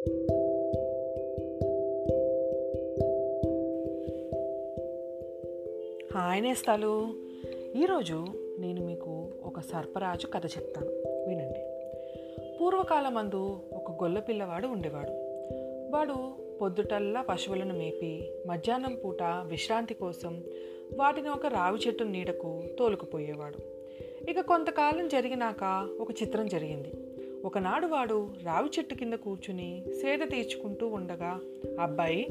Hi నేస్తాలు. ఈరోజు నేను మీకు ఒక సర్పరాజు కథ చెప్తాను. వినండి. పూర్వకాలమందు ఒక గొల్ల పిల్లవాడు ఉండేవాడు. వాడు పొద్దుటల్లా పశువులను మేపి మధ్యాహ్నం పూట విశ్రాంతి కోసం వాటిని ఒక రావి చెట్టు నీడకు తోలుకుపోయేవాడు. ఇక కొంతకాలం జరిగినాక ఒక చిత్రం జరిగింది. ఒకనాడు వాడు రావి చెట్టు కింద కూర్చుని సేద తీర్చుకుంటూ ఉండగా అబ్బాయి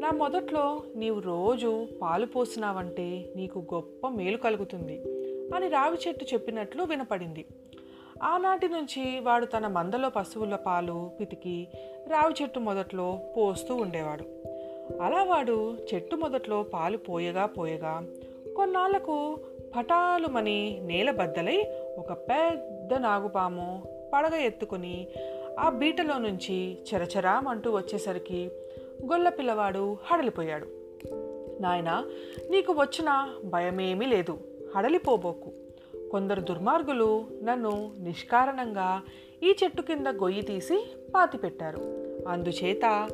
నా మొదట్లో నీవు రోజు పాలు పోసినావంటే నీకు గొప్ప మేలు కలుగుతుంది అని రావి చెట్టు చెప్పినట్లు వినపడింది. ఆనాటి నుంచి వాడు తన మందలో పశువుల పాలు పితికి రావి చెట్టు మొదట్లో పోస్తూ ఉండేవాడు. అలా వాడు చెట్టు మొదట్లో పాలు పోయగా పోయగా కొన్నాళ్ళకు పటాలుమని నేల బద్దలై ఒక పెద్ద నాగుపాము పడగ ఎత్తుకుని ఆ బీటలో నుంచి చెరచరామంటూ వచ్చేసరికి గొల్ల పిల్లవాడు హడలిపోయాడు. నాయన నీకు వచ్చిన భయమేమీ లేదు. హడలిపోబోకు. కొందరు దుర్మార్గులు నన్ను నిష్కారణంగా ఈ చెట్టు కింద గొయ్యి తీసి పాతిపెట్టారు అందుచేత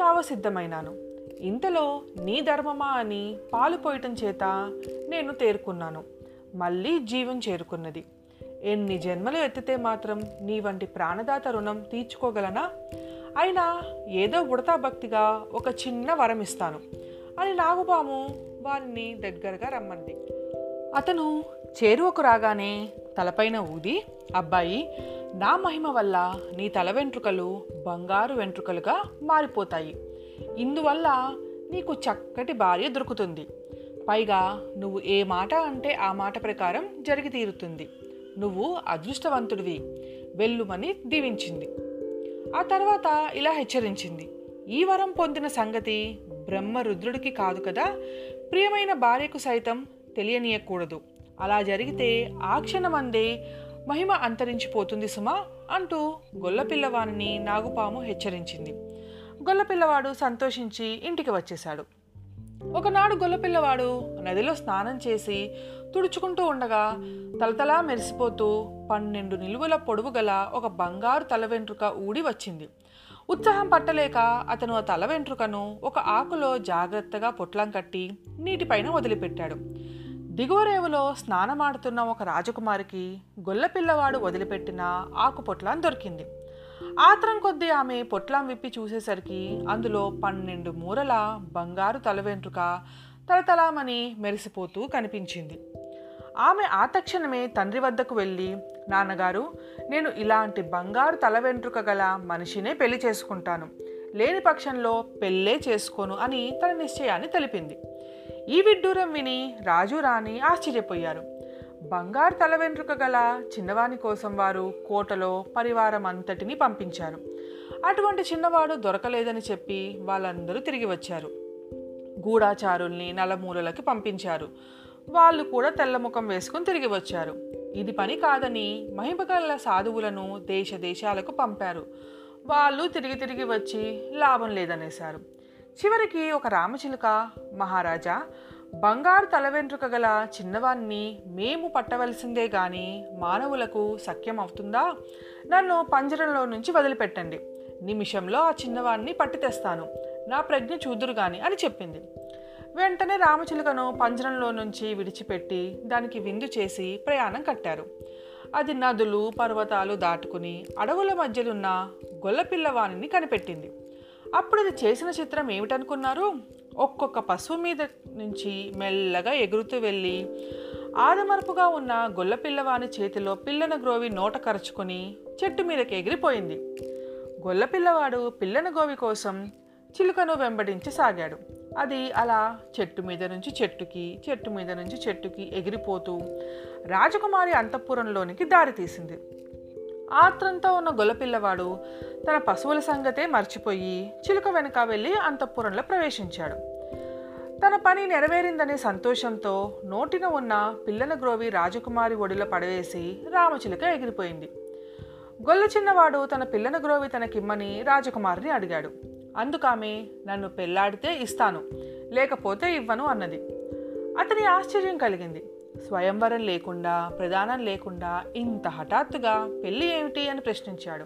చావసిద్ధమైనాను ఇంతలో నీ ధర్మమా అని పాలు పోయటం చేత నేను తేరుకున్నాను. మళ్ళీ జీవం చేరుకున్నది. ఎన్ని జన్మలు ఎత్తితే మాత్రం నీ వంటి ప్రాణదాత రుణం తీర్చుకోగలనా? అయినా ఏదో ఉడతా భక్తిగా ఒక చిన్న వరం ఇస్తాను. అని నాగుపాము వారిని దగ్గరగా రమ్మంది. అతను చేరువకు రాగానే తలపైన ఊది అబ్బాయి నా మహిమ వల్ల నీ తల వెంట్రుకలు బంగారు వెంట్రుకలుగా మారిపోతాయి. ఇందువల్ల నీకు చక్కటి భార్య దొరుకుతుంది. పైగా నువ్వు ఏ మాట అంటే ఆ మాట ప్రకారం జరిగి తీరుతుంది. నువ్వు అదృష్టవంతుడివి వెల్లుమని దీవించింది. ఆ తర్వాత ఇలా హెచ్చరించింది. ఈ వరం పొందిన సంగతి బ్రహ్మ రుద్రుడికి కాదు కదా ప్రియమైన భార్యకు సైతం తెలియనీయకూడదు. అలా జరిగితే ఆ క్షణమందే మహిమ అంతరించిపోతుంది సుమా అంటూ గొల్లపిల్లవాణిని నాగుపాము హెచ్చరించింది. గొల్లపిల్లవాడు సంతోషించి ఇంటికి వచ్చేశాడు. ఒకనాడు గొల్లపిల్లవాడు నదిలో స్నానం చేసి తుడుచుకుంటూ ఉండగా తలతలా మెరిసిపోతూ పన్నెండు నిలువల పొడవు గల ఒక బంగారు తల వెంట్రుక ఊడి వచ్చింది. ఉత్సాహం పట్టలేక అతను ఆ తల వెంట్రుకను ఒక ఆకులో జాగ్రత్తగా పొట్లం కట్టి నీటిపైన వదిలిపెట్టాడు. దిగువ రేవులో స్నానమాడుతున్న ఒక రాజకుమారికి గొల్లపిల్లవాడు వదిలిపెట్టిన ఆకు పొట్లం దొరికింది. ఆత్రం కొద్దీ ఆమె పొట్లం విప్పి చూసేసరికి అందులో పన్నెండు మూరల బంగారు తల వెంట్రుక తలతలామని మెరిసిపోతూ కనిపించింది. ఆమె ఆ తక్షణమే తండ్రి వద్దకు వెళ్ళి నాన్నగారు నేను ఇలాంటి బంగారు తల వెంట్రుక గల మనిషినే పెళ్ళి చేసుకుంటాను. లేని పక్షంలో పెళ్ళే చేసుకోను అని తన నిశ్చయాన్ని తెలిపింది. ఈ విడ్డూరం విని రాజు రాణి ఆశ్చర్యపోయారు. బంగారు తల వెంట్రుక గల చిన్నవాని కోసం వారు కోటలో పరివారం అంతటిని పంపించారు. అటువంటి చిన్నవాడు దొరకలేదని చెప్పి వాళ్ళందరూ తిరిగి వచ్చారు. గూఢాచారుల్ని నలమూలలకి పంపించారు. వాళ్ళు కూడా తెల్లముఖం వేసుకుని తిరిగి వచ్చారు. ఇది పని కాదని మహిమగల సాధువులను దేశ దేశాలకు పంపారు. వాళ్ళు తిరిగి తిరిగి వచ్చి లాభం లేదనేశారు. చివరికి ఒక రామచిలుక మహారాజా బంగారు తల వెంట్రుక గల చిన్నవాన్ని మేము పట్టవలసిందే గాని మానవులకు సఖ్యం అవుతుందా? నన్ను పంజరంలో నుంచి వదిలిపెట్టండి. నిమిషంలో ఆ చిన్నవాన్ని పట్టి తెస్తాను నా ప్రజ్ఞ చూదురు గాని అని చెప్పింది. వెంటనే రామచిలుకను పంజరంలో నుంచి విడిచిపెట్టి దానికి విందు చేసి ప్రయాణం కట్టారు. అది నదులు పర్వతాలు దాటుకుని అడవుల మధ్యలున్న గొల్లపిల్లవాణిని కనిపెట్టింది. అప్పుడు అది చేసిన చిత్రం ఏమిటనుకున్నారు? ఒక్కొక్క పశువు మీద నుంచి మెల్లగా ఎగురుతూ వెళ్ళి ఆదమరపుగా ఉన్న గొల్లపిల్లవాని చేతిలో పిల్లన గ్రోవి నోట కరుచుకొని చెట్టు మీదకి ఎగిరిపోయింది. గొల్లపిల్లవాడు పిల్లన గోవి కోసం చిలుకను వెంబడించసాగాడు అది అలా చెట్టు మీద నుంచి చెట్టుకి చెట్టు మీద నుంచి చెట్టుకి ఎగిరిపోతూ రాజకుమారి అంతఃపురంలోనికి దారి తీసింది. ఆత్రంతో ఉన్న గొల్లపిల్లవాడు తన పశువుల సంగతే మర్చిపోయి చిలుక వెనుక వెళ్ళి అంతఃపురంలో ప్రవేశించాడు. తన పని నెరవేరిందనే సంతోషంతో నోటిన ఉన్న పిల్లన గ్రోవి రాజకుమారి ఒడిలో పడవేసి రామచిలుక ఎగిరిపోయింది. గొల్ల చిన్నవాడు తన పిల్లన గ్రోవి తనకిమ్మని రాజకుమారిని అడిగాడు. అందుకామె నన్ను పెళ్ళాడితే ఇస్తాను లేకపోతే ఇవ్వను అన్నది. అతని ఆశ్చర్యం కలిగింది. స్వయంవరం లేకుండా ప్రధానం లేకుండా ఇంత హఠాత్తుగా పెళ్ళి ఏమిటి అని ప్రశ్నించాడు.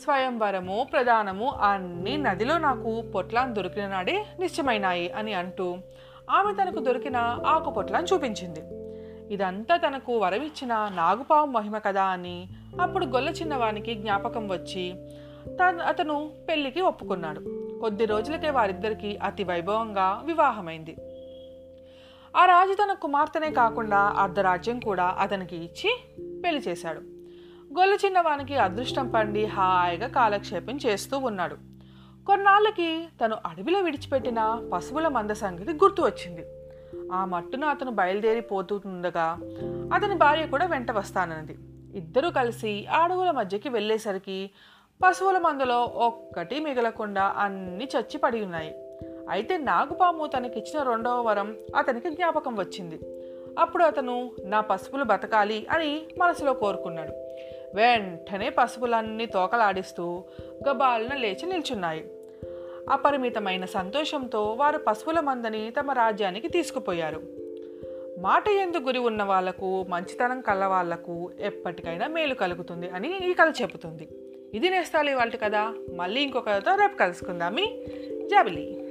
స్వయంవరము ప్రధానము అన్నీ నదిలో నాకు పొట్లాన్ దొరికిన నాడే నిశ్చయమైనాయి అని అంటూ ఆమె తనకు దొరికిన ఆకు పొట్లాన్ని చూపించింది. ఇదంతా తనకు వరమిచ్చిన నాగుపావు మహిమ కదా అని అప్పుడు గొల్ల చిన్నవానికి జ్ఞాపకం వచ్చి తను అతను పెళ్ళికి ఒప్పుకున్నాడు. కొద్ది రోజులకే వారిద్దరికీ అతి వైభవంగా వివాహమైంది. ఆ రాజు తన కుమార్తెనే కాకుండా అర్ధరాజ్యం కూడా అతనికి ఇచ్చి పెళ్ళి చేశాడు. గొల్ల చిన్నవానికి అదృష్టం పండి హాయిగా కాలక్షేపం చేస్తూ ఉన్నాడు. కొన్నాళ్ళకి తను అడవిలో విడిచిపెట్టిన పశువుల మంద సంగతి గుర్తు వచ్చింది. ఆ మట్టున అతను బయలుదేరి పోతుండగా అతని భార్య కూడా వెంట వస్తానన్నది. ఇద్దరూ కలిసి అడవుల మధ్యకి వెళ్ళేసరికి పశువుల మందలో ఒక్కటి మిగలకుండా అన్ని చచ్చి పడి ఉన్నాయి. అయితే నాగుపాము తనకిచ్చిన రెండవ వరం అతనికి జ్ఞాపకం వచ్చింది. అప్పుడు అతను నా పసుపులు బతకాలి అని మనసులో కోరుకున్నాడు. వెంటనే పసుపులన్నీ తోకలాడిస్తూ గబాలన లేచి నిల్చున్నాయి. అపరిమితమైన సంతోషంతో వారు పశువుల మందని తమ రాజ్యానికి తీసుకుపోయారు. మాట ఎందు గురి ఉన్న వాళ్ళకు మంచితనం కళ్ళ వాళ్ళకు ఎప్పటికైనా మేలు కలుగుతుంది అని ఈ కథ చెబుతుంది. ఇది నేస్తాలి వాళ్ళ కదా. మళ్ళీ ఇంకొక కథతో రేపు కలుసుకుందామి జాబిలీ.